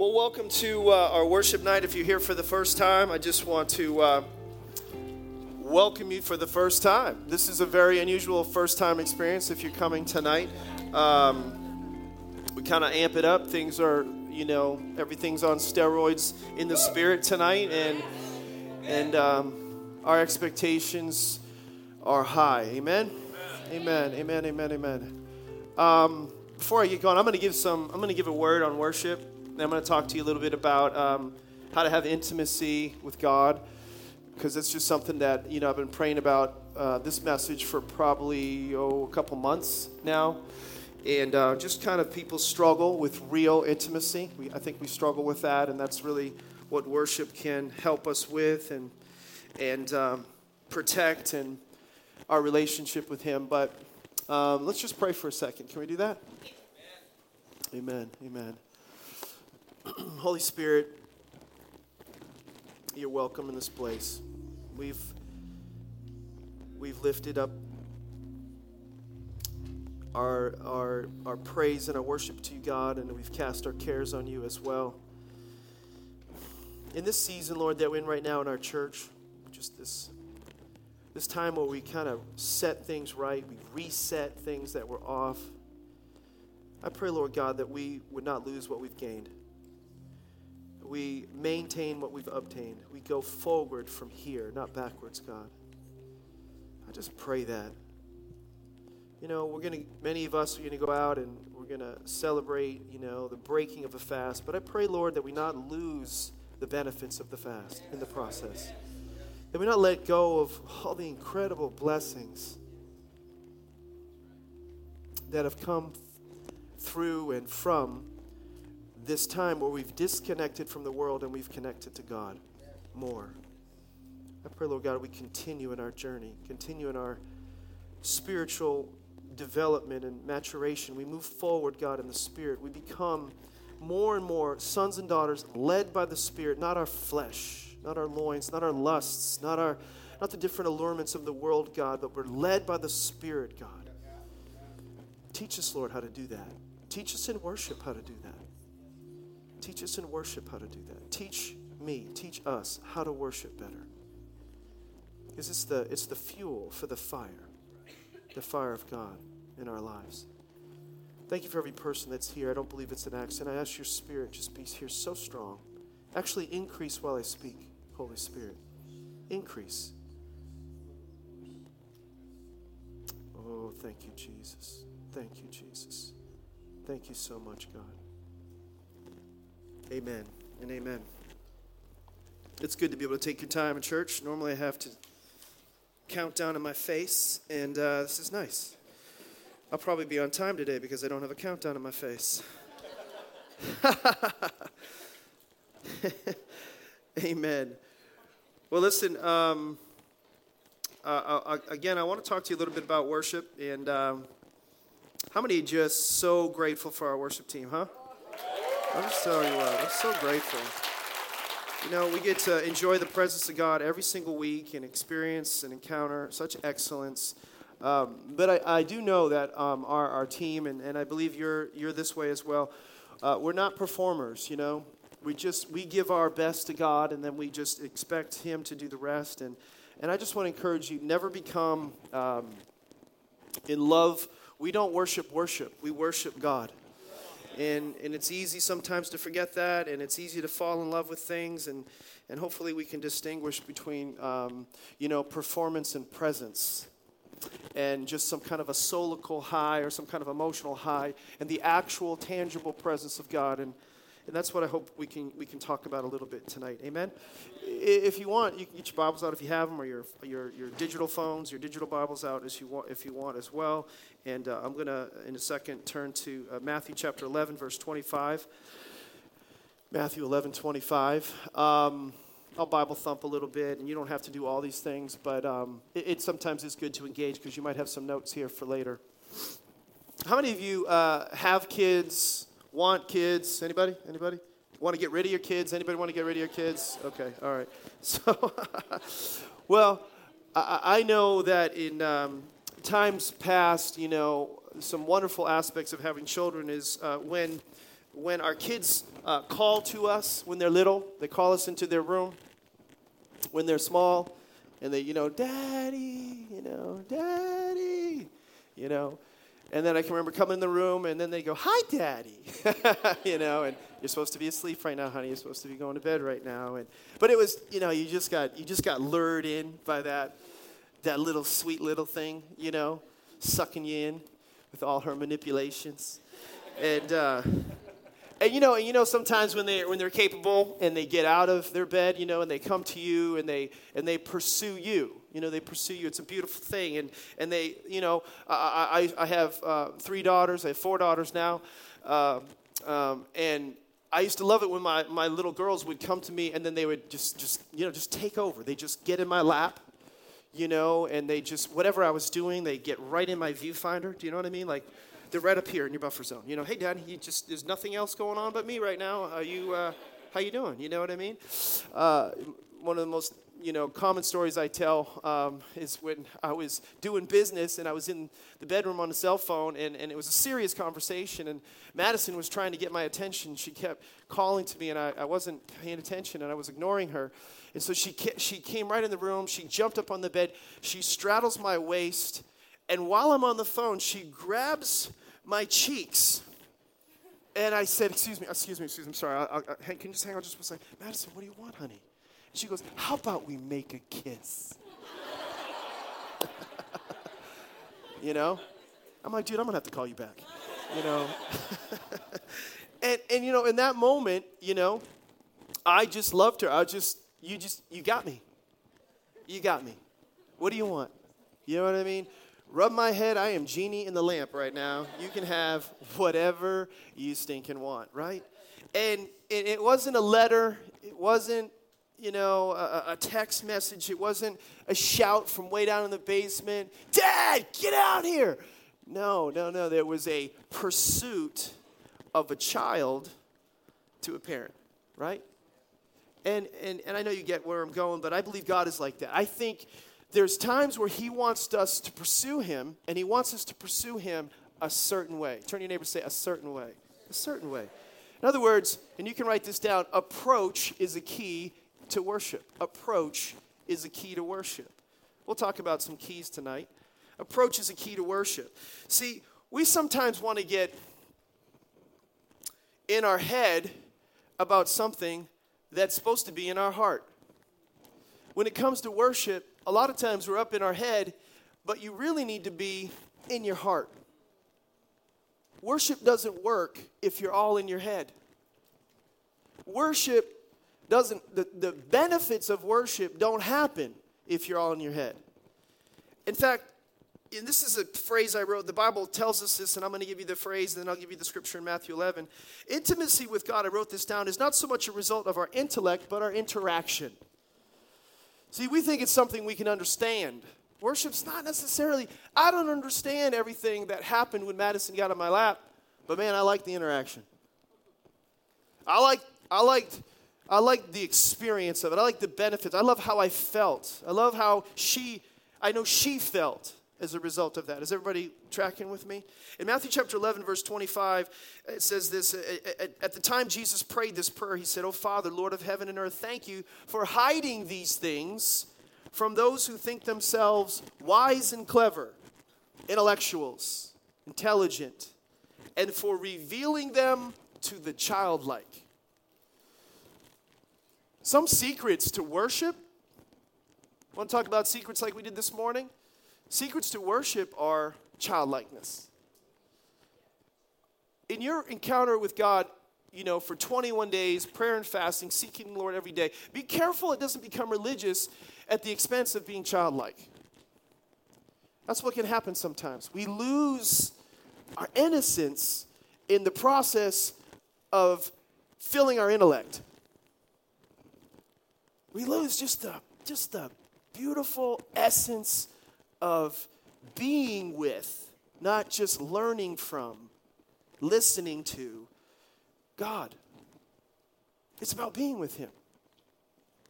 Well, welcome to uh, our worship night. If you're here for the first time, I just want to uh, welcome you for the first time. This is a very unusual first time experience if you're coming tonight. Um, we kind of amp it up. Things are, you know, everything's on steroids in the spirit tonight, and and um, our expectations are high. Amen. Amen. Amen. Amen. Amen. Um, before I get going, I'm going to give some. I'm going to give a word on worship. And I'm going to talk to you a little bit about um, how to have intimacy with God, because it's just something that you know I've been praying about uh, this message for probably oh a couple months now, and uh, just kind of people struggle with real intimacy. We, I think we struggle with that, and that's really what worship can help us with and and um, protect and our relationship with Him. But um, let's just pray for a second. Can we do that? Amen. Amen. Holy Spirit, you're welcome in this place. We've we've lifted up our our our praise and our worship to you, God, and we've cast our cares on you as well. In this season, Lord, that we're in right now in our church, just this this time where we kind of set things right, we reset things that were off. I pray, Lord God, that we would not lose what we've gained we maintain what we've obtained. We go forward from here, not backwards, God. I just pray that. You know, we're going to, many of us are going to go out and we're going to celebrate, you know, the breaking of a fast. But I pray, Lord, that we not lose the benefits of the fast in the process. That we not let go of all the incredible blessings that have come through and from this time where we've disconnected from the world and we've connected to God more. I pray, Lord God, we continue in our journey, continue in our spiritual development and maturation. We move forward, God, in the Spirit. We become more and more sons and daughters led by the Spirit, not our flesh, not our loins, not our lusts, not our not the different allurements of the world, God, but we're led by the Spirit, God. Teach us, Lord, how to do that. Teach us in worship how to do that. Teach us in worship how to do that. Teach me, teach us how to worship better. Because it's the, it's the fuel for the fire, the fire of God in our lives. Thank you for every person that's here. I don't believe it's an accident. I ask your spirit just be here so strong. Actually, increase while I speak, Holy Spirit. Increase. Oh, thank you, Jesus. Thank you, Jesus. Thank you so much, God. Amen and amen. It's good to be able to take your time in church. Normally I have to count down in my face, and uh, this is nice. I'll probably be on time today because I don't have a countdown in my face. Amen. Well, listen, um, uh, again, I want to talk to you a little bit about worship. And um, how many just so grateful for our worship team, huh? I'm just telling you what, I'm so grateful. You know, we get to enjoy the presence of God every single week and experience and encounter such excellence. Um, but I, I, do know that um, our, our team, and, and I believe you're, you're this way as well, uh, we're not performers, you know. We just, we give our best to God and then we just expect Him to do the rest. And, and I just want to encourage you, never become um, in love. We don't worship worship, we worship God. And, and it's easy sometimes to forget that, and it's easy to fall in love with things, and, and hopefully we can distinguish between, um, you know, performance and presence and just some kind of a soulical high or some kind of emotional high and the actual tangible presence of God. And, and that's what I hope we can, we can talk about a little bit tonight. Amen? If you want, you can get your Bibles out if you have them, or your, your, your digital phones, your digital Bibles out as you want, if you want as well. And uh, I'm going to, in a second, turn to uh, Matthew chapter 11, verse 25. Matthew 11, 25. Um, I'll Bible thump a little bit, and you don't have to do all these things, but um, it, it, sometimes is good to engage because you might have some notes here for later. How many of you uh, have kids, want kids? Anybody? Anybody? Want to get rid of your kids? Anybody want to get rid of your kids? Okay, all right. So, well, I, I, know that in um, times past, you know, some wonderful aspects of having children is uh, when when our kids uh, call to us when they're little, they call us into their room when they're small, and they, you know, daddy, you know, daddy, you know. And then I can remember coming in the room, and then they go, hi, daddy, you know, and you're supposed to be asleep right now, honey. You're supposed to be going to bed right now. And, but it was, you know, you just got, you just got lured in by that, that little sweet little thing, you know, sucking you in with all her manipulations. And, uh, and you know, and you know, sometimes when they when they're capable and they get out of their bed, you know, and they come to you and they and they pursue you. You know, they pursue you. It's a beautiful thing. And and they, you know, I I, I have uh, three daughters. I have four daughters now, uh, um, and I used to love it when my, my little girls would come to me and then they would just just you know just take over. They just get in my lap, you know, and they just whatever I was doing, they get right in my viewfinder. Do you know what I mean? Like they're right up here in your buffer zone. You know, hey, Dad, you just there's nothing else going on but me right now. Are you, uh, how you doing? You know what I mean? Uh, one of the most you know common stories I tell um, is when I was doing business and I was in the bedroom on a cell phone and, and it was a serious conversation and Madison was trying to get my attention. She kept calling to me and I, I wasn't paying attention and I was ignoring her. And so she, she came right in the room. She jumped up on the bed. She straddles my waist. And while I'm on the phone, she grabs my cheeks. And I said, Excuse me, excuse me, excuse me, I'm sorry. I, I, can you just hang on just for a second? Madison, what do you want, honey? And she goes, How about we make a kiss? you know? I'm like, dude, I'm gonna have to call you back. You know? and, and, you know, in that moment, you know, I just loved her. I just, you just, you got me. You got me. What do you want? You know what I mean? Rub my head. I am genie in the lamp right now. You can have whatever you stinking want, right? And it wasn't a letter. It wasn't, you know, a, a text message. It wasn't a shout from way down in the basement. Dad, get out here. No, no, no. There was a pursuit of a child to a parent, right? And, and, and I know you get where I'm going, but I believe God is like that. I think there's times where He wants us to pursue Him, and He wants us to pursue Him a certain way. Turn your neighbor say, a certain way. A certain way. In other words, and you can write this down approach is a key to worship. Approach is a key to worship. We'll talk about some keys tonight. Approach is a key to worship. See, we sometimes want to get in our head about something that's supposed to be in our heart. When it comes to worship, a lot of times we're up in our head, but you really need to be in your heart. Worship doesn't work if you're all in your head. Worship doesn't, the, the benefits of worship don't happen if you're all in your head. In fact, and this is a phrase I wrote. The Bible tells us this, and I'm going to give you the phrase, and then I'll give you the scripture in Matthew 11. Intimacy with God, I wrote this down, is not so much a result of our intellect, but our interaction. See, we think it's something we can understand. Worship's not necessarily, I don't understand everything that happened when Madison got on my lap, but man, I like the interaction. I like, I liked, I liked the experience of it. I like the benefits. I love how I felt. I love how she, I know she felt as a result of that. Is everybody tracking with me? In Matthew chapter 11, verse 25, it says this uh, uh, uh, At the time Jesus prayed this prayer, he said, Oh, Father, Lord of heaven and earth, thank you for hiding these things from those who think themselves wise and clever, intellectuals, intelligent, and for revealing them to the childlike. Some secrets to worship. Want to talk about secrets like we did this morning? Secrets to worship are childlikeness. In your encounter with God, you know, for 21 days, prayer and fasting, seeking the Lord every day, be careful it doesn't become religious at the expense of being childlike. That's what can happen sometimes. We lose our innocence in the process of filling our intellect. We lose just the, just the beautiful essence of being with, not just learning from, listening to God. It's about being with Him,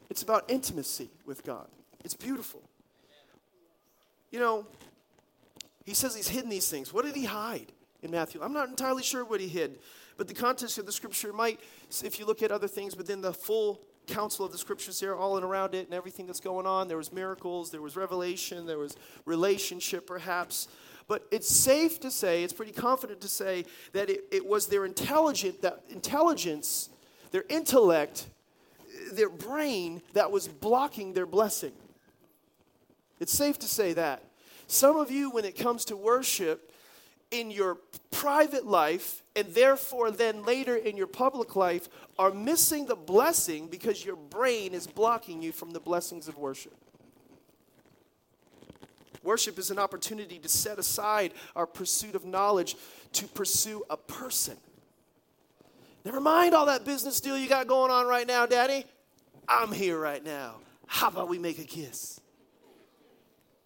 it's about intimacy with God. It's beautiful. You know, He says He's hidden these things. What did He hide in Matthew? I'm not entirely sure what He hid. but the context of the scripture might, if you look at other things within the full counsel of the scriptures there, all in around it, and everything that's going on, there was miracles, there was revelation, there was relationship, perhaps. But it's safe to say, it's pretty confident to say that it, it was their intelligent, that intelligence, their intellect, their brain that was blocking their blessing. It's safe to say that. Some of you, when it comes to worship, in your private life, and therefore then later in your public life, are missing the blessing because your brain is blocking you from the blessings of worship. Worship is an opportunity to set aside our pursuit of knowledge to pursue a person. Never mind all that business deal you got going on right now, Daddy. I'm here right now. How about we make a kiss?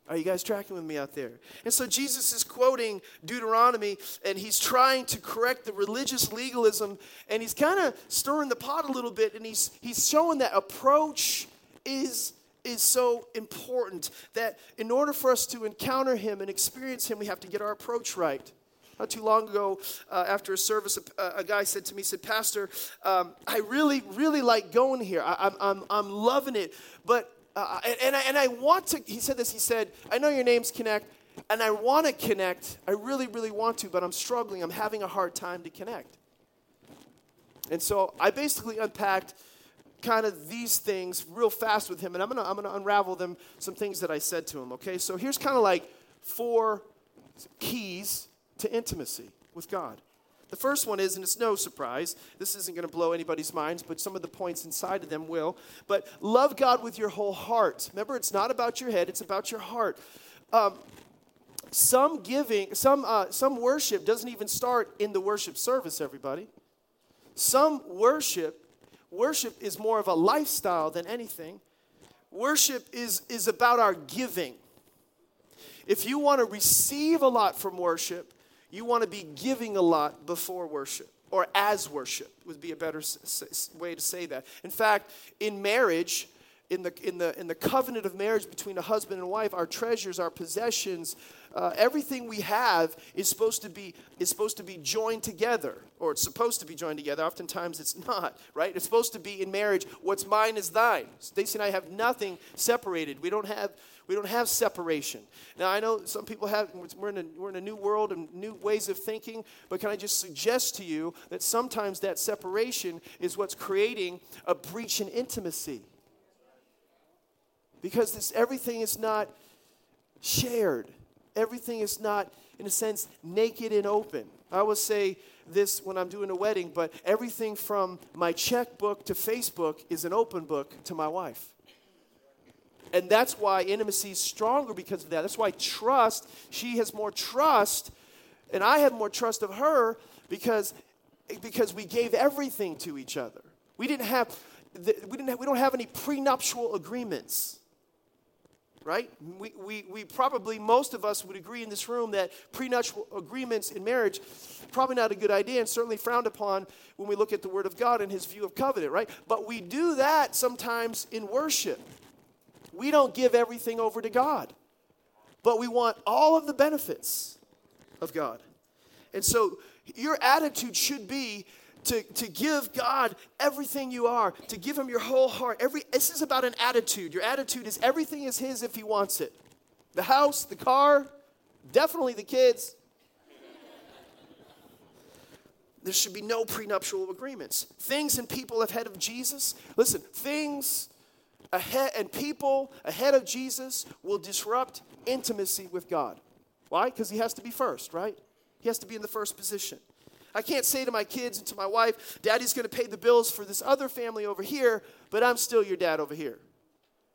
Are you guys tracking with me out there? And so Jesus is quoting Deuteronomy and he's trying to correct the religious legalism and he's kind of stirring the pot a little bit and he's he's showing that approach is is so important that in order for us to encounter him and experience him we have to get our approach right. Not too long ago, uh, after a service, a, a, guy said to me, he said, Pastor, um, I really, really like going here. I, I'm, I'm, I'm loving it. But uh, and, and, I, and I want to, he said this, he said, I know your name's Connect, and I want to connect. I really, really want to, but I'm struggling. I'm having a hard time to connect. And so I basically unpacked kind of these things real fast with him, and I'm gonna, I'm gonna unravel them, some things that I said to him, okay? So here's kind of like four keys to intimacy with God. The first one is, and it's no surprise, this isn't going to blow anybody's minds, but some of the points inside of them will. But love God with your whole heart. Remember, it's not about your head, it's about your heart. Um, some giving, some, uh, some worship doesn't even start in the worship service, everybody. Some worship, worship is more of a lifestyle than anything. Worship is, is about our giving. If you want to receive a lot from worship, you want to be giving a lot before worship or as worship would be a better way to say that. In fact, in marriage, in the, in, the, in the covenant of marriage between a husband and wife, our treasures, our possessions, uh, everything we have is supposed to be is supposed to be joined together, or it's supposed to be joined together. Oftentimes, it's not. Right? It's supposed to be in marriage. What's mine is thine. Stacy and I have nothing separated. We don't have we don't have separation. Now, I know some people have, we're in, a, we're in a new world and new ways of thinking, but can I just suggest to you that sometimes that separation is what's creating a breach in intimacy? Because this, everything is not shared, everything is not, in a sense, naked and open. I will say this when I'm doing a wedding, but everything from my checkbook to Facebook is an open book to my wife. And that's why intimacy is stronger because of that. That's why trust, she has more trust, and I have more trust of her because, because we gave everything to each other. We didn't have, we, didn't have, we don't have any prenuptial agreements right? We, we, we probably, most of us would agree in this room that prenuptial agreements in marriage, probably not a good idea and certainly frowned upon when we look at the Word of God and His view of covenant, right? But we do that sometimes in worship. We don't give everything over to God, but we want all of the benefits of God. And so your attitude should be to, to give God everything you are, to give Him your whole heart. Every, this is about an attitude. Your attitude is everything is His if He wants it the house, the car, definitely the kids. There should be no prenuptial agreements. Things and people ahead of Jesus, listen, things ahead and people ahead of Jesus will disrupt intimacy with God. Why? Because he has to be first, right? He has to be in the first position. I can't say to my kids and to my wife, Daddy's going to pay the bills for this other family over here, but I'm still your dad over here.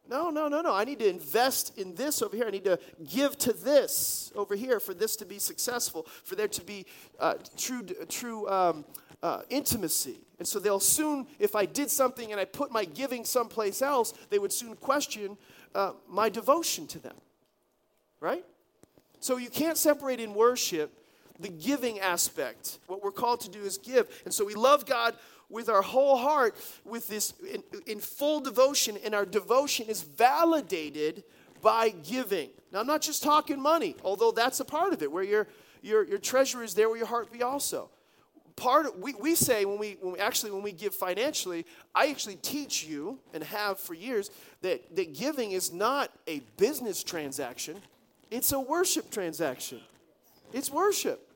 No, no, no, no. I need to invest in this over here. I need to give to this over here for this to be successful, for there to be uh, true, true um, uh, intimacy. And so they'll soon, if I did something and I put my giving someplace else, they would soon question uh, my devotion to them. Right? So you can't separate in worship the giving aspect. What we're called to do is give. And so we love God with our whole heart, with this in, in full devotion, and our devotion is validated by giving. Now, I'm not just talking money, although that's a part of it, where your, your, your treasure is there where your heart be also part of, we, we say when we, when we actually when we give financially i actually teach you and have for years that, that giving is not a business transaction it's a worship transaction it's worship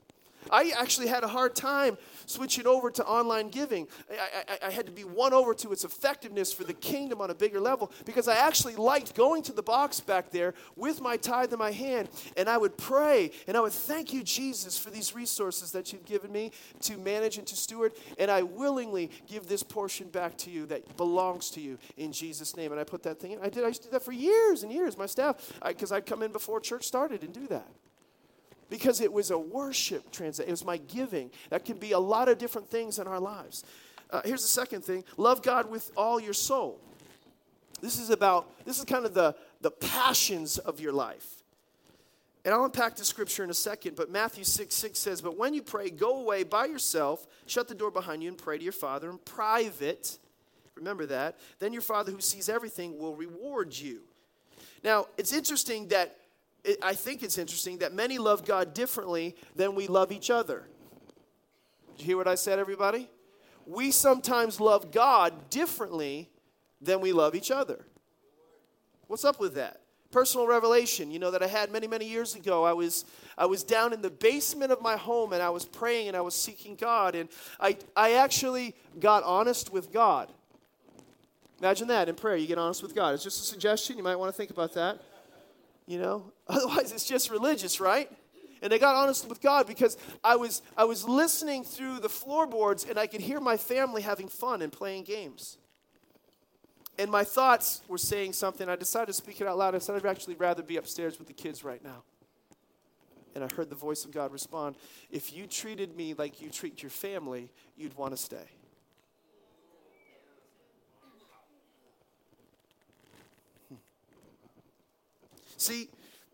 I actually had a hard time switching over to online giving. I, I, I, had to be won over to its effectiveness for the kingdom on a bigger level because I actually liked going to the box back there with my tithe in my hand and I would pray and I would thank you, Jesus, for these resources that you've given me to manage and to steward. And I willingly give this portion back to you that belongs to you in Jesus' name. And I put that thing in. I did, I used to do that for years and years, my staff, because I'd come in before church started and do that because it was a worship transaction. It was my giving. That can be a lot of different things in our lives. Uh, here's the second thing love God with all your soul. This is about, this is kind of the, the passions of your life. And I'll unpack the scripture in a second, but Matthew 6 6 says, But when you pray, go away by yourself, shut the door behind you, and pray to your Father in private. Remember that. Then your Father who sees everything will reward you. Now, it's interesting that it, I think it's interesting that many love God differently than we love each other. Did you hear what I said, everybody? We sometimes love God differently than we love each other. What's up with that? Personal revelation, you know, that I had many, many years ago. I was, I was down in the basement of my home and I was praying and I was seeking God. And I, I actually got honest with God. Imagine that in prayer, you get honest with God. It's just a suggestion. You might want to think about that. You know, otherwise it's just religious, right? And I got honest with God because I was I was listening through the floorboards and I could hear my family having fun and playing games. And my thoughts were saying something. I decided to speak it out loud. I said I'd actually rather be upstairs with the kids right now. And I heard the voice of God respond, If you treated me like you treat your family, you'd want to stay. See,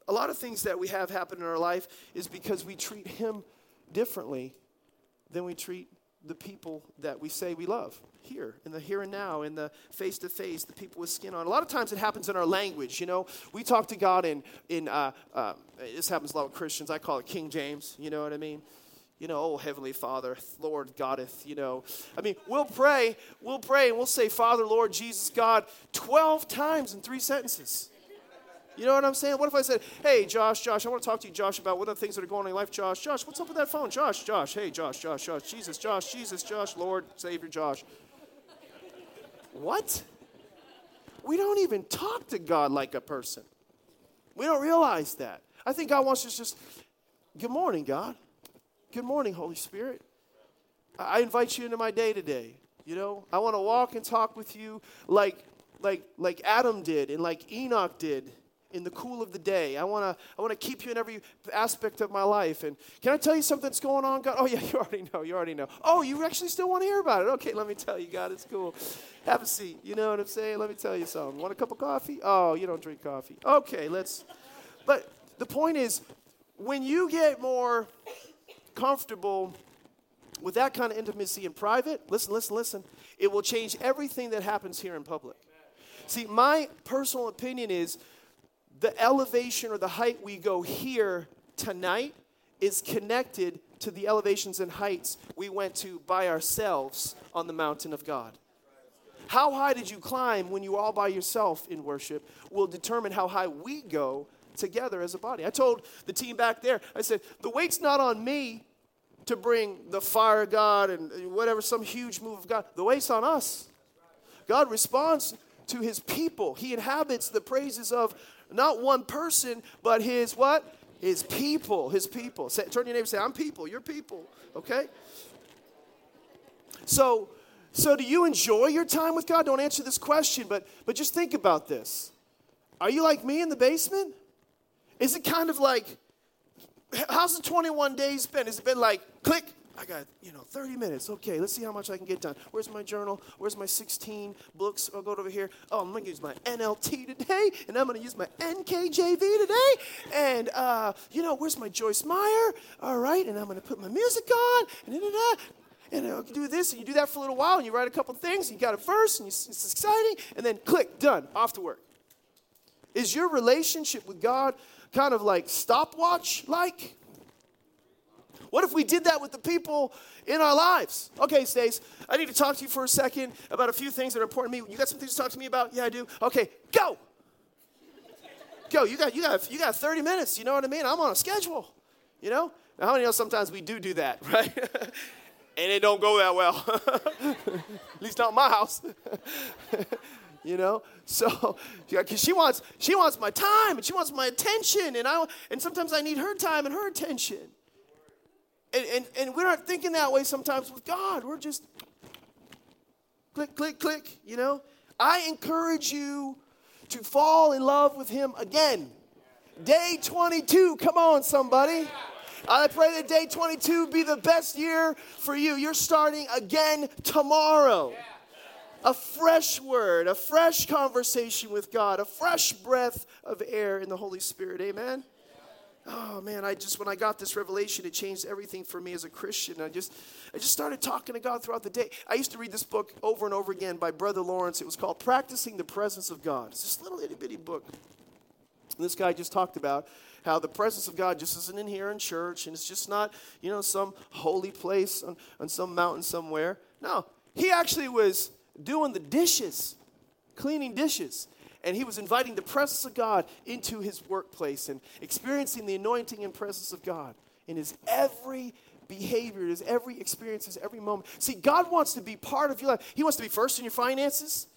a lot of things that we have happen in our life is because we treat Him differently than we treat the people that we say we love. Here in the here and now in the face to face the people with skin on. A lot of times it happens in our language you know? We talk to god in in uh, uh, this happens a lot with christians. I call it king james you know what i mean? You know oh heavenly father lord godeth you know? I mean we'll pray we'll pray and we'll say father lord jesus god 12 times in three sentences you know what I'm saying? What if I said, hey, Josh, Josh, I want to talk to you, Josh, about what are the things that are going on in life, Josh. Josh, what's up with that phone? Josh, Josh, hey, Josh, Josh, Josh, Jesus, Josh, Jesus, Josh, Lord, Savior, Josh. What? We don't even talk to God like a person. We don't realize that. I think God wants us just, good morning, God. Good morning, Holy Spirit. I invite you into my day today. You know, I want to walk and talk with you like like like Adam did and like Enoch did in the cool of the day. I want to I want to keep you in every aspect of my life. And can I tell you something that's going on, God? Oh yeah, you already know. You already know. Oh, you actually still want to hear about it? Okay, let me tell you, God, it's cool. Have a seat. You know what I'm saying? Let me tell you something. Want a cup of coffee? Oh, you don't drink coffee. Okay, let's. But the point is, when you get more comfortable with that kind of intimacy in private, listen, listen, listen. It will change everything that happens here in public. See, my personal opinion is the elevation or the height we go here tonight is connected to the elevations and heights we went to by ourselves on the mountain of God. How high did you climb when you were all by yourself in worship will determine how high we go together as a body. I told the team back there, I said, the weight's not on me to bring the fire of God and whatever, some huge move of God. The weight's on us. God responds to his people, he inhabits the praises of not one person, but his what? His people. His people. Say, turn your neighbor say, I'm people. You're people. Okay? So, so do you enjoy your time with God? Don't answer this question, but but just think about this. Are you like me in the basement? Is it kind of like how's the 21 days been? Has it been like click, I got, you know, 30 minutes. Okay, let's see how much I can get done. Where's my journal? Where's my 16 books? I'll go over here. Oh, I'm going to use my NLT today, and I'm going to use my NKJV today. And, uh, you know, where's my Joyce Meyer? All right, and I'm going to put my music on, and da, da. And I can do this, and you do that for a little while, and you write a couple things, and you got a verse, and you, it's exciting, and then click, done, off to work. Is your relationship with God kind of like stopwatch like? What if we did that with the people in our lives? Okay, Stace, I need to talk to you for a second about a few things that are important to me. You got some things to talk to me about? Yeah, I do. Okay, go. Go. You got you got you got 30 minutes. You know what I mean? I'm on a schedule. You know? Now, how many know sometimes we do do that, right? and it don't go that well. At least not my house. you know so because she wants she wants my time and she wants my attention and i and sometimes i need her time and her attention and, and, and we're not thinking that way sometimes with god we're just click click click you know i encourage you to fall in love with him again day 22 come on somebody I pray that day 22 be the best year for you. You're starting again tomorrow a fresh word, a fresh conversation with God, a fresh breath of air in the Holy Spirit. Amen. Oh man, I just when I got this revelation, it changed everything for me as a Christian. I just I just started talking to God throughout the day. I used to read this book over and over again by Brother Lawrence. It was called Practicing the Presence of God. It's this little itty bitty book. And this guy just talked about how the presence of God just isn't in here in church, and it's just not, you know, some holy place on, on some mountain somewhere. No, he actually was doing the dishes, cleaning dishes. And he was inviting the presence of God into his workplace and experiencing the anointing and presence of God in his every behavior, his every experience, his every moment. See, God wants to be part of your life. He wants to be first in your finances.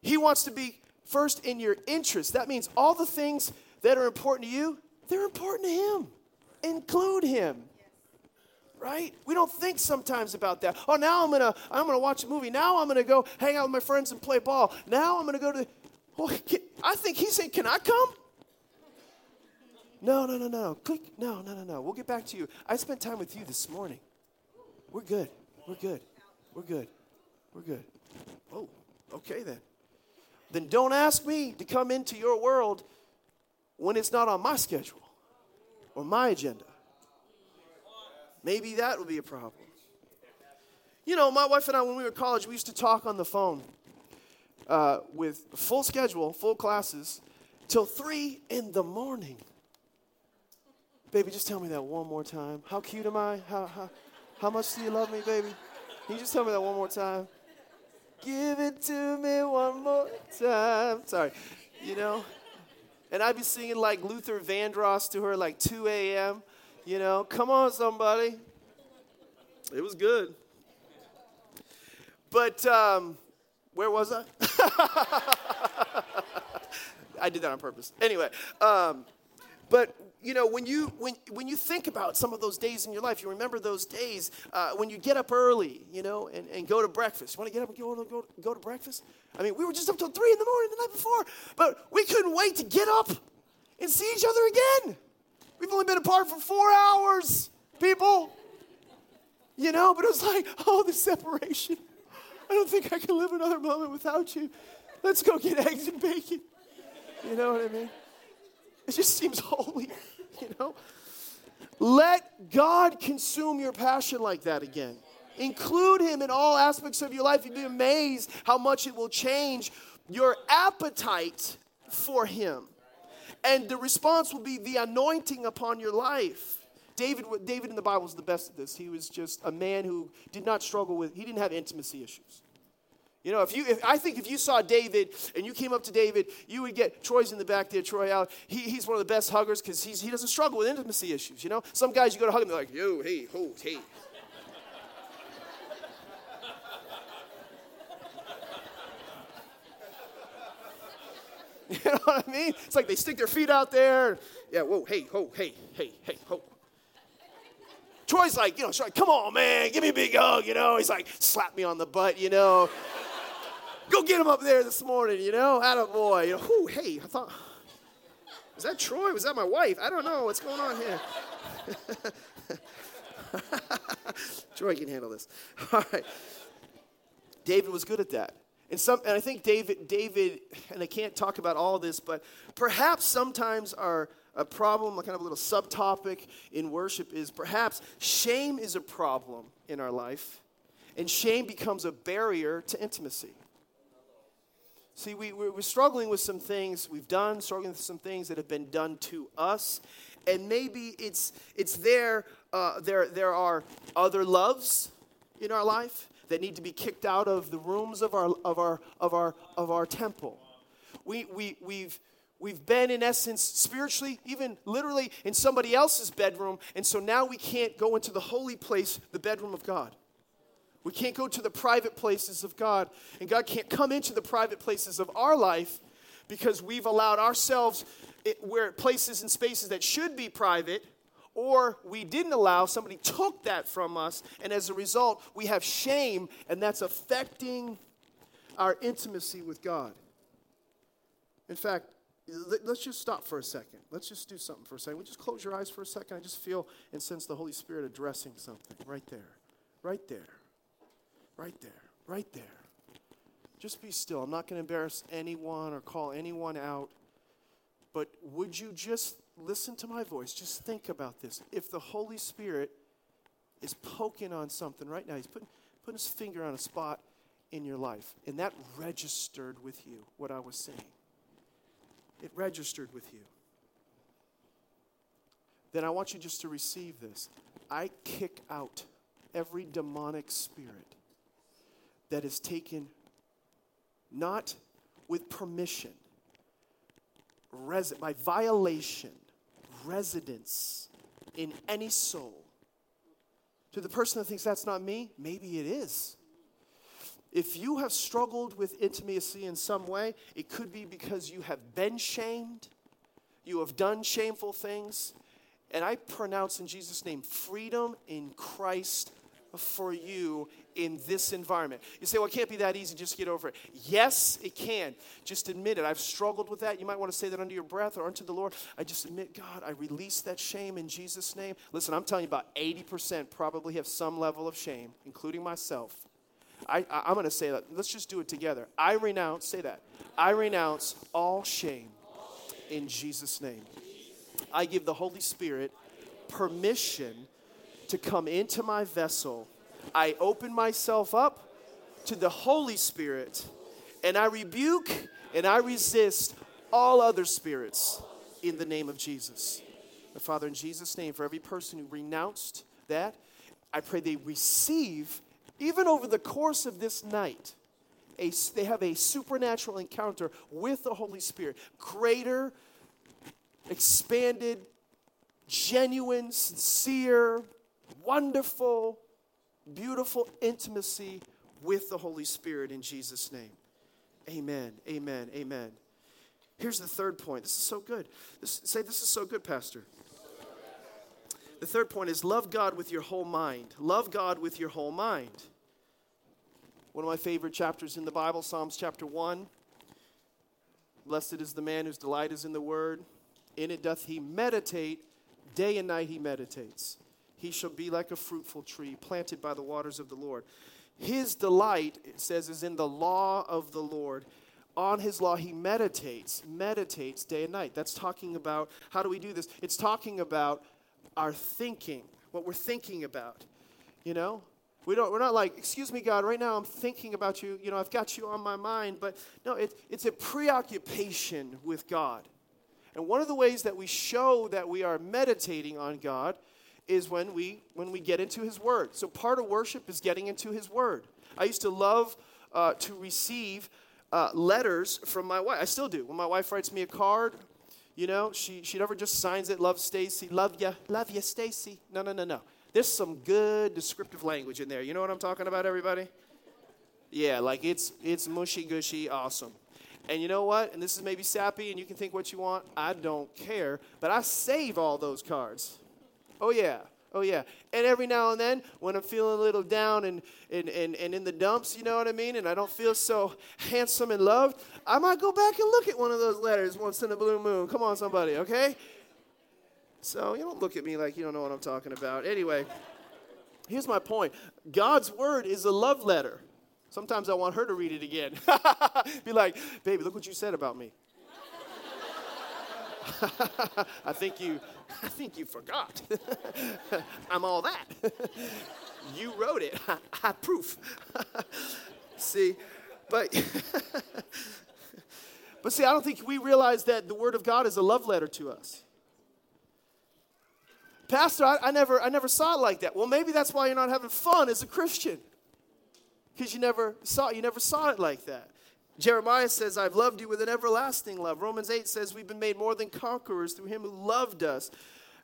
He wants to be first in your interests. That means all the things that are important to you, they're important to him. Include him right? We don't think sometimes about that. Oh, now I'm gonna I'm gonna watch a movie. Now I'm gonna go hang out with my friends and play ball. Now I'm gonna go to. Well, I think he said, "Can I come?" No, no, no, no. Click. No, no, no, no. We'll get back to you. I spent time with you this morning. We're good. We're good. We're good. We're good. Oh, okay then. Then don't ask me to come into your world when it's not on my schedule or my agenda. Maybe that would be a problem. You know, my wife and I, when we were college, we used to talk on the phone uh, with full schedule, full classes, till three in the morning. Baby, just tell me that one more time. How cute am I? How, how, how much do you love me, baby? Can you just tell me that one more time? Give it to me one more time. Sorry, you know? And I'd be singing like Luther Vandross to her like 2 a.m. You know, come on, somebody. It was good. But um, where was I? I did that on purpose. Anyway, um, but you know when you when when you think about some of those days in your life, you remember those days uh, when you get up early, you know, and, and go to breakfast. You want to get up and go, to, go go to breakfast? I mean, we were just up till three in the morning the night before, but we couldn't wait to get up and see each other again. We've only been apart for four hours, people. You know, but it was like, oh, the separation. I don't think I can live another moment without you. Let's go get eggs and bacon. You know what I mean? It just seems holy, you know? Let God consume your passion like that again. Include Him in all aspects of your life. You'd be amazed how much it will change your appetite for Him. And the response will be the anointing upon your life. David, David in the Bible is the best at this. He was just a man who did not struggle with, he didn't have intimacy issues. You know, if you, if, I think if you saw David and you came up to David, you would get Troy's in the back there. Troy out. He, he's one of the best huggers because he doesn't struggle with intimacy issues. You know, some guys you go to hug them, they're like, yo, hey, ho, hey. You know what I mean? It's like they stick their feet out there. Yeah, whoa, hey, ho, hey, hey, hey, ho. Troy's like, you know, like, come on, man, give me a big hug, you know. He's like, slap me on the butt, you know. Go get him up there this morning, you know. A boy, you know. Whoo, hey, I thought, was that Troy? Was that my wife? I don't know what's going on here. Troy can handle this. All right. David was good at that. And, some, and I think David, David, and I can't talk about all this, but perhaps sometimes our a problem, a kind of a little subtopic in worship is perhaps shame is a problem in our life, and shame becomes a barrier to intimacy. See, we, we're struggling with some things we've done, struggling with some things that have been done to us. And maybe it's, it's there, uh, there, there are other loves in our life that need to be kicked out of the rooms of our, of our, of our, of our temple. We, we, we've, we've been, in essence, spiritually, even literally, in somebody else's bedroom, and so now we can't go into the holy place, the bedroom of God. We can't go to the private places of God, and God can't come into the private places of our life because we've allowed ourselves eh, where places and spaces that should be private or we didn't allow, somebody took that from us, and as a result, we have shame, and that's affecting our intimacy with God. In fact, let's just stop for a second. Let's just do something for a second. We just close your eyes for a second. I just feel and sense the Holy Spirit addressing something right there, right there, right there, right there. Just be still. I'm not going to embarrass anyone or call anyone out. But would you just listen to my voice. Just think about this. If the Holy Spirit is poking on something right now, He's putting, putting His finger on a spot in your life, and that registered with you what I was saying. It registered with you. Then I want you just to receive this. I kick out every demonic spirit that is taken not with permission, res- by violation residence in any soul. To the person that thinks that's not me, maybe it is. If you have struggled with intimacy in some way, it could be because you have been shamed, you have done shameful things, and I pronounce in Jesus' name freedom in Christ for you in this environment. You say, well, it can't be that easy, just get over it. Yes, it can. Just admit it. I've struggled with that. You might want to say that under your breath or unto the Lord. I just admit, God, I release that shame in Jesus' name. Listen, I'm telling you, about 80% probably have some level of shame, including myself. I, I, am going to say that. Let's just do it together. I renounce, say that. I renounce all shame in Jesus' name. I give the Holy Spirit permission to come into my vessel, I open myself up to the Holy Spirit and I rebuke and I resist all other spirits in the name of Jesus. The Father, in Jesus' name, for every person who renounced that, I pray they receive, even over the course of this night, a, they have a supernatural encounter with the Holy Spirit. Greater, expanded, genuine, sincere, wonderful, beautiful intimacy with the Holy Spirit in Jesus' name. Amen, amen, amen. Here's the third point. This is so good. This, say, This is so good, Pastor. The third point is love God with your whole mind. Love God with your whole mind. One of my favorite chapters in the Bible, Psalms chapter 1. Blessed is the man whose delight is in the word. In it doth he meditate, day and night he meditates he shall be like a fruitful tree planted by the waters of the Lord. His delight, it says, is in the law of the Lord. On his law, he meditates, meditates day and night. That's talking about how do we do this? It's talking about our thinking, what we're thinking about. You know, we don't, we're not like, excuse me, God, right now I'm thinking about you. You know, I've got you on my mind. But no, it, it's a preoccupation with God. And one of the ways that we show that we are meditating on God is when we when we get into his word so part of worship is getting into his word i used to love uh, to receive uh, letters from my wife i still do when my wife writes me a card you know she, she never just signs it love stacy love ya love ya stacy no no no no there's some good descriptive language in there you know what i'm talking about everybody yeah like it's it's mushy gushy awesome and you know what? And this is maybe sappy, and you can think what you want. I don't care. But I save all those cards. Oh, yeah. Oh, yeah. And every now and then, when I'm feeling a little down and, and, and, and in the dumps, you know what I mean, and I don't feel so handsome and loved, I might go back and look at one of those letters once in a blue moon. Come on, somebody, okay? So you don't look at me like you don't know what I'm talking about. Anyway, here's my point God's word is a love letter. Sometimes I want her to read it again. Be like, baby, look what you said about me. I think you I think you forgot. I'm all that. you wrote it. I, I proof. See, but But see, I don't think we realize that the Word of God is a love letter to us. Pastor, I, I, never, I never saw it like that. Well, maybe that's why you're not having fun as a Christian, because you never saw, you never saw it like that. Jeremiah says, "I've loved you with an everlasting love." Romans eight says, "We've been made more than conquerors through Him who loved us."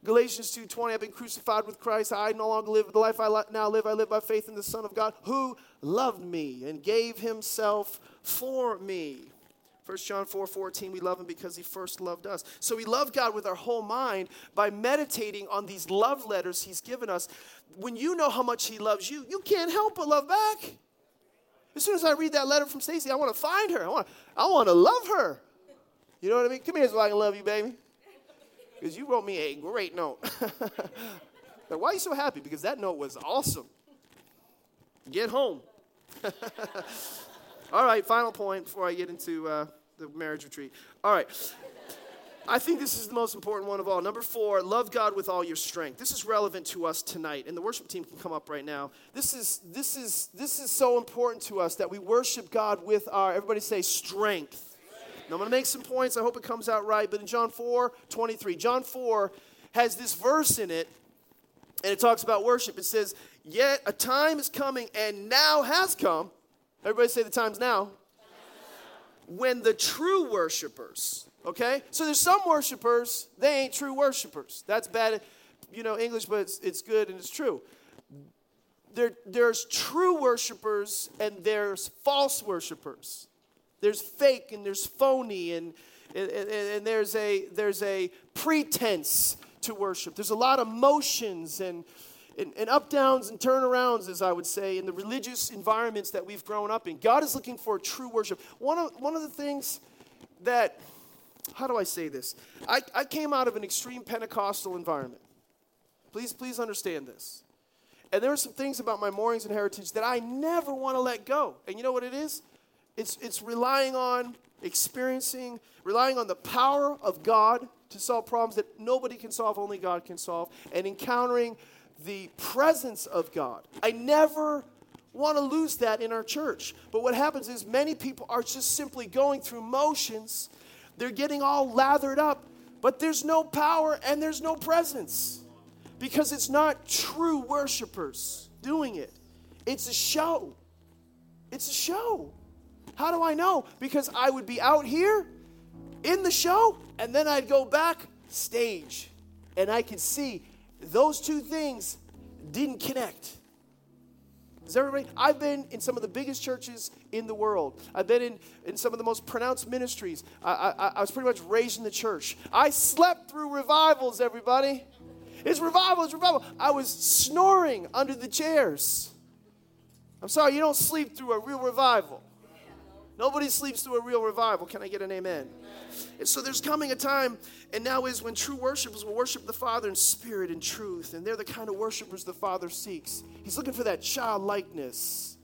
Galatians 2:20 I've been crucified with Christ I no longer live the life I now live I live by faith in the Son of God who loved me and gave himself for me 1 John 4 14, we love him because he first loved us. So we love God with our whole mind by meditating on these love letters he's given us. When you know how much he loves you, you can't help but love back. As soon as I read that letter from Stacy, I want to find her. I want, I want to love her. You know what I mean? Come here so I can love you, baby. Because you wrote me a great note. now, why are you so happy? Because that note was awesome. Get home. All right, final point before I get into uh, the marriage retreat. All right. I think this is the most important one of all. Number four, love God with all your strength. This is relevant to us tonight, and the worship team can come up right now. This is this is this is so important to us that we worship God with our everybody say strength. Now I'm gonna make some points. I hope it comes out right. But in John 4, 23, John 4 has this verse in it, and it talks about worship. It says, Yet a time is coming, and now has come Everybody say the time's now. When the true worshipers, okay? So there's some worshipers, they ain't true worshipers. That's bad, you know, English, but it's, it's good and it's true. There, there's true worshipers and there's false worshipers. There's fake and there's phony and, and, and, there's, a, there's a pretense to worship. There's a lot of motions and and, and up downs and turnarounds, as I would say, in the religious environments that we've grown up in. God is looking for true worship. One of, one of the things that, how do I say this? I, I came out of an extreme Pentecostal environment. Please, please understand this. And there are some things about my moorings and heritage that I never want to let go. And you know what it is? It's, it's relying on experiencing, relying on the power of God to solve problems that nobody can solve, only God can solve, and encountering the presence of God. I never want to lose that in our church. But what happens is many people are just simply going through motions. They're getting all lathered up, but there's no power and there's no presence because it's not true worshipers doing it. It's a show. It's a show. How do I know? Because I would be out here in the show and then I'd go back stage and I could see those two things didn't connect. Does everybody? I've been in some of the biggest churches in the world. I've been in, in some of the most pronounced ministries. I, I, I was pretty much raised in the church. I slept through revivals, everybody. It's revival, it's revival. I was snoring under the chairs. I'm sorry, you don't sleep through a real revival. Nobody sleeps through a real revival. Can I get an amen? And so there's coming a time, and now is when true worshipers will worship the Father in spirit and truth. And they're the kind of worshipers the Father seeks. He's looking for that childlikeness.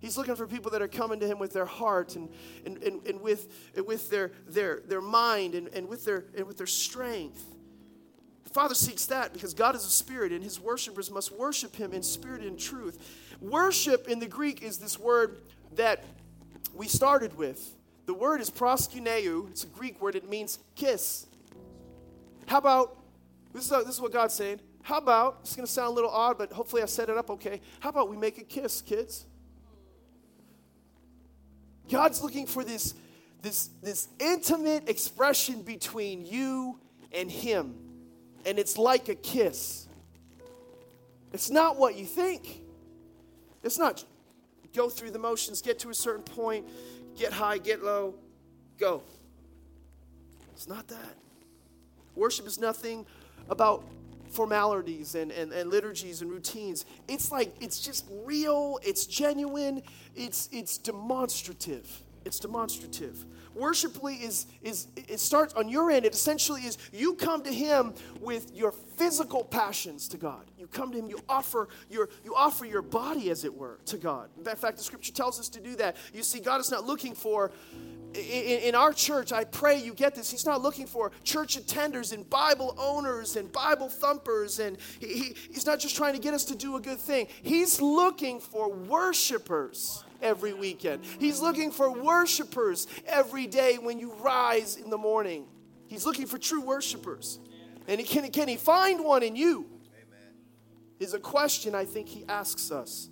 He's looking for people that are coming to him with their heart and, and, and, and with, and with their, their, their mind and, and, with their, and with their strength. The Father seeks that because God is a spirit and his worshipers must worship him in spirit and truth. Worship in the Greek is this word that we started with. The word is proskuneo. It's a Greek word. It means kiss. How about, this is, this is what God's saying. How about, it's going to sound a little odd, but hopefully I set it up okay. How about we make a kiss, kids? God's looking for this, this, this intimate expression between you and Him. And it's like a kiss. It's not what you think. It's not go through the motions, get to a certain point, get high, get low, go. It's not that. Worship is nothing about formalities and, and, and liturgies and routines. It's like, it's just real, it's genuine, it's, it's demonstrative. It's demonstrative. Worshiply is, is it starts on your end. It essentially is you come to him with your physical passions to God. You come to him, you offer your you offer your body, as it were, to God. In fact, the scripture tells us to do that. You see, God is not looking for in, in, our church, I pray you get this. He's not looking for church attenders and Bible owners and Bible thumpers, and he, he, he's not just trying to get us to do a good thing. He's looking for worshipers every weekend. He's looking for worshipers every day when you rise in the morning. He's looking for true worshipers. And he, can, can he find one in you? Amen. Is a question I think he asks us.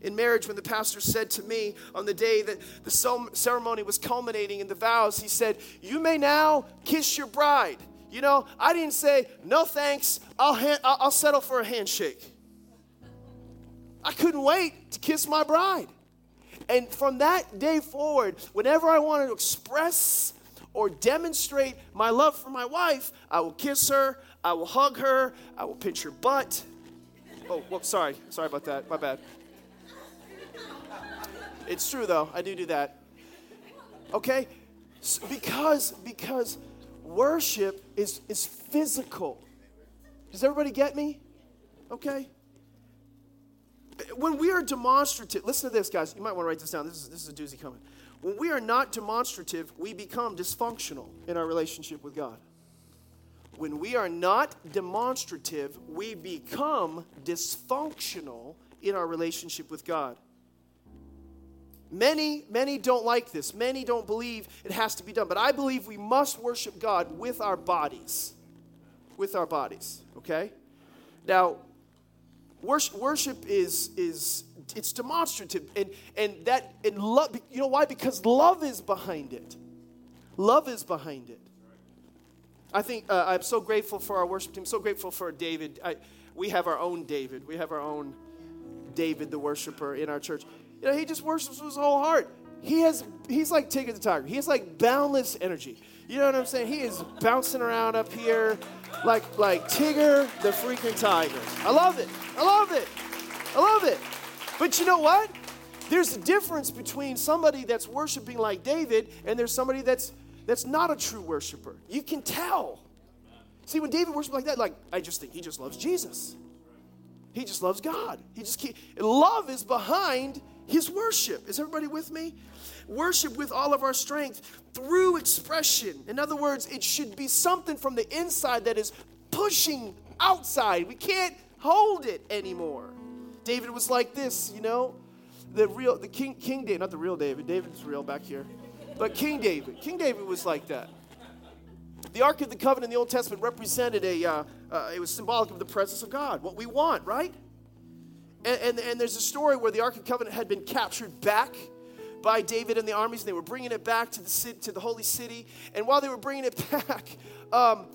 In marriage, when the pastor said to me on the day that the ceremony was culminating in the vows, he said, You may now kiss your bride. You know, I didn't say, No thanks, I'll, ha- I'll settle for a handshake. I couldn't wait to kiss my bride. And from that day forward, whenever I wanted to express or demonstrate my love for my wife, I will kiss her, I will hug her, I will pinch her butt. Oh, well, sorry. Sorry about that. My bad. It's true though. I do do that. Okay? Because because worship is is physical. Does everybody get me? Okay? When we are demonstrative, listen to this, guys. You might want to write this down. This is, this is a doozy coming. When we are not demonstrative, we become dysfunctional in our relationship with God. When we are not demonstrative, we become dysfunctional in our relationship with God. Many, many don't like this. Many don't believe it has to be done. But I believe we must worship God with our bodies. With our bodies, okay? Now, Worship, worship is is it's demonstrative and and that and love you know why? Because love is behind it. Love is behind it. I think uh, i'm so grateful for our worship team so grateful for david. I, we have our own david. We have our own david the worshiper in our church. You know he just worships with his whole heart. He has he's like Tigger the tiger. He has like boundless energy you know what i'm saying he is bouncing around up here like like tigger the freaking tiger i love it I love it. I love it. But you know what? There's a difference between somebody that's worshiping like David and there's somebody that's that's not a true worshiper. You can tell. See, when David worships like that, like I just think he just loves Jesus. He just loves God. He just keep, love is behind his worship. Is everybody with me? Worship with all of our strength through expression. In other words, it should be something from the inside that is pushing outside. We can't hold it anymore. David was like this, you know, the real, the King, King David, not the real David, David's real back here, but King David. King David was like that. The Ark of the Covenant in the Old Testament represented a, uh, uh, it was symbolic of the presence of God, what we want, right? And, and, and there's a story where the Ark of the Covenant had been captured back by David and the armies, and they were bringing it back to the, city, to the holy city. And while they were bringing it back, um,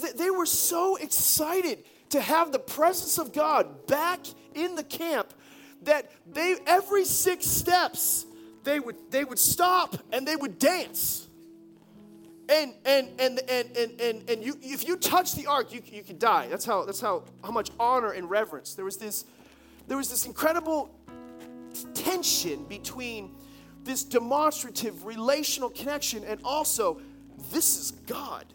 th- they were so excited to have the presence of God back in the camp that they every six steps they would they would stop and they would dance. And and and and and and, and you if you touch the ark, you, you could die. That's how that's how how much honor and reverence. There was this there was this incredible tension between this demonstrative relational connection and also this is God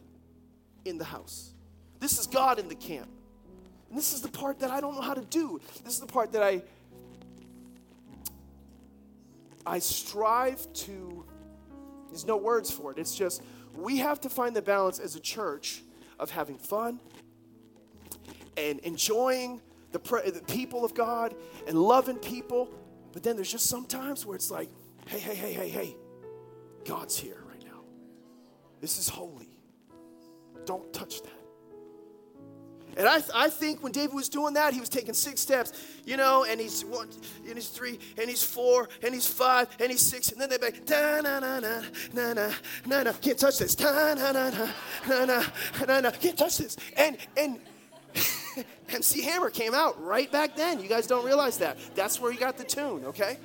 in the house. This is God in the camp. And this is the part that I don't know how to do. This is the part that I I strive to there's no words for it. It's just we have to find the balance as a church of having fun and enjoying the, pre- the people of God and loving people. But then there's just some times where it's like, hey, hey, hey, hey, hey, God's here right now. This is holy. Don't touch that. And I, I think when David was doing that, he was taking six steps, you know, and he's one, and he's three, and he's four, and he's five, and he's six, and then they're like, da na na na na na na na, can't touch this, da na na na na na na na, can't touch this, and and. MC Hammer came out right back then. You guys don't realize that. That's where he got the tune, okay?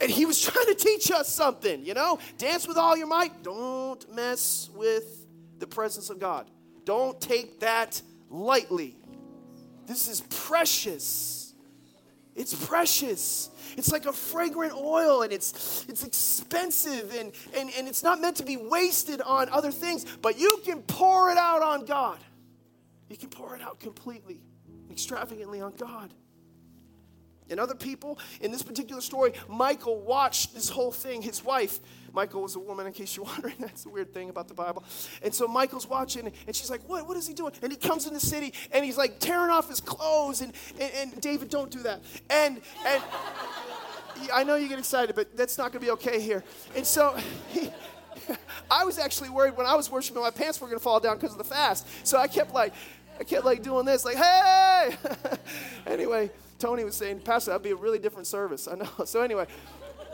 And he was trying to teach us something, you know? Dance with all your might. Don't mess with the presence of God. Don't take that lightly. This is precious. It's precious. It's like a fragrant oil and it's it's expensive and, and, and it's not meant to be wasted on other things, but you can pour it out on God. You can pour it out completely, extravagantly on God and other people. In this particular story, Michael watched this whole thing. His wife, Michael was a woman, in case you're wondering. That's the weird thing about the Bible. And so Michael's watching, and she's like, What, what is he doing? And he comes in the city, and he's like tearing off his clothes. And, and, and David, don't do that. And, and, I know you get excited, but that's not going to be okay here. And so he, I was actually worried when I was worshiping, my pants were going to fall down because of the fast. So I kept like, I kept like doing this, like, hey. anyway, Tony was saying, Pastor, that'd be a really different service. I know. So anyway,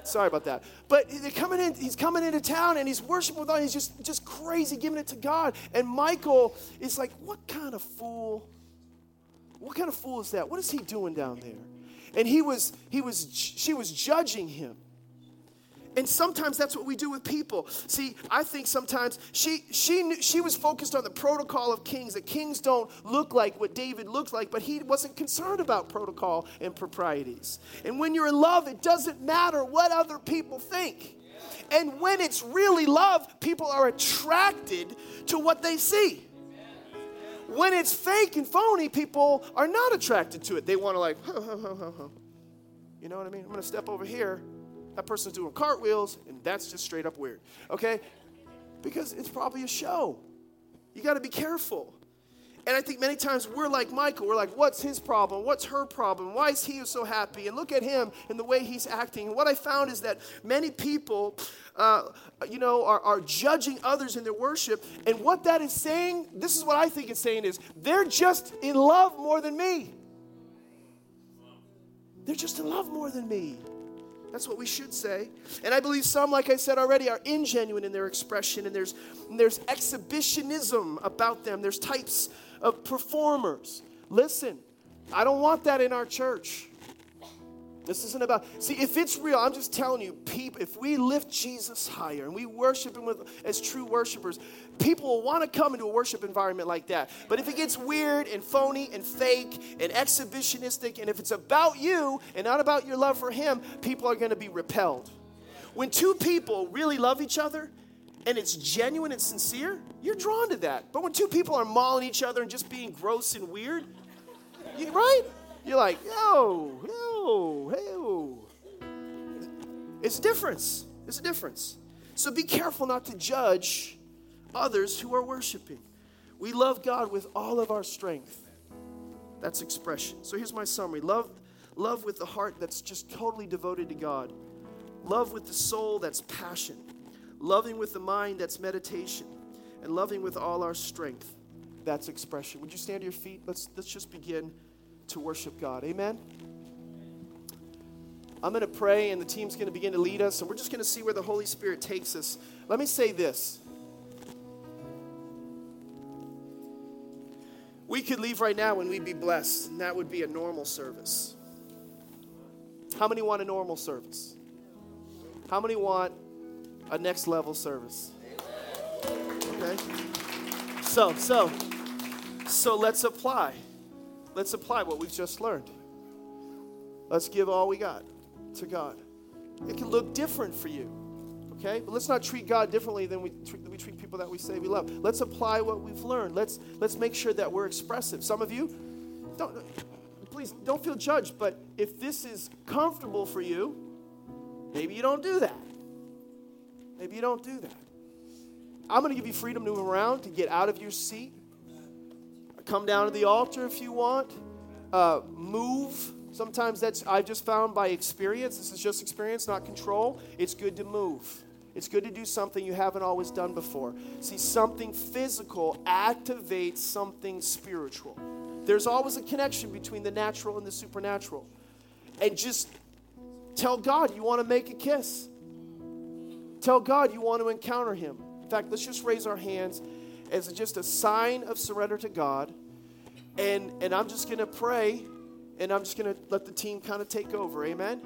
sorry about that. But they're coming in. He's coming into town and he's worshiping with all. He's just just crazy, giving it to God. And Michael is like, what kind of fool? What kind of fool is that? What is he doing down there? And he was he was she was judging him. And sometimes that's what we do with people. See, I think sometimes she she knew, she was focused on the protocol of kings. That kings don't look like what David looked like, but he wasn't concerned about protocol and proprieties. And when you're in love, it doesn't matter what other people think. And when it's really love, people are attracted to what they see. When it's fake and phony, people are not attracted to it. They want to like, you know what I mean? I'm going to step over here that person's doing cartwheels, and that's just straight up weird. Okay? Because it's probably a show. You got to be careful. And I think many times we're like Michael. We're like, what's his problem? What's her problem? Why is he so happy? And look at him and the way he's acting. And what I found is that many people, uh, you know, are, are judging others in their worship. And what that is saying, this is what I think it's saying is they're just in love more than me. They're just in love more than me. That's what we should say. And I believe some, like I said already, are ingenuine in their expression, and there's, and there's exhibitionism about them. There's types of performers. Listen, I don't want that in our church. This isn't about, see, if it's real, I'm just telling you, people, if we lift Jesus higher and we worship Him with, as true worshipers, people will want to come into a worship environment like that. But if it gets weird and phony and fake and exhibitionistic, and if it's about you and not about your love for Him, people are going to be repelled. When two people really love each other, and it's genuine and sincere, you're drawn to that. But when two people are mauling each other and just being gross and weird, you, right? You're like, yo, yo, yo. It's a difference. It's a difference. So be careful not to judge others who are worshiping. We love God with all of our strength. That's expression. So here's my summary. Love love with the heart that's just totally devoted to God. Love with the soul that's passion. Loving with the mind that's meditation. And loving with all our strength. That's expression. Would you stand to your feet? Let's let's just begin to worship God. Amen. I'm going to pray, and the team's going to begin to lead us, and we're just going to see where the Holy Spirit takes us. Let me say this. We could leave right now and we'd be blessed, and that would be a normal service. How many want a normal service? How many want a next level service? Okay. So, so, so let's apply. Let's apply what we've just learned. Let's give all we got to God. It can look different for you, okay? But let's not treat God differently than we treat, we treat people that we say we love. Let's apply what we've learned. Let's let's make sure that we're expressive. Some of you don't please don't feel judged, but if this is comfortable for you, maybe you don't do that. Maybe you don't do that. I'm going to give you freedom to move around, to get out of your seat, Come down to the altar if you want. Uh, move. Sometimes that's, I've just found by experience, this is just experience, not control. It's good to move. It's good to do something you haven't always done before. See, something physical activates something spiritual. There's always a connection between the natural and the supernatural. And just tell God you want to make a kiss. Tell God you want to encounter Him. In fact, let's just raise our hands as just a sign of surrender to God. And, and I'm just going to pray and I'm just going to let the team kind of take over. Amen.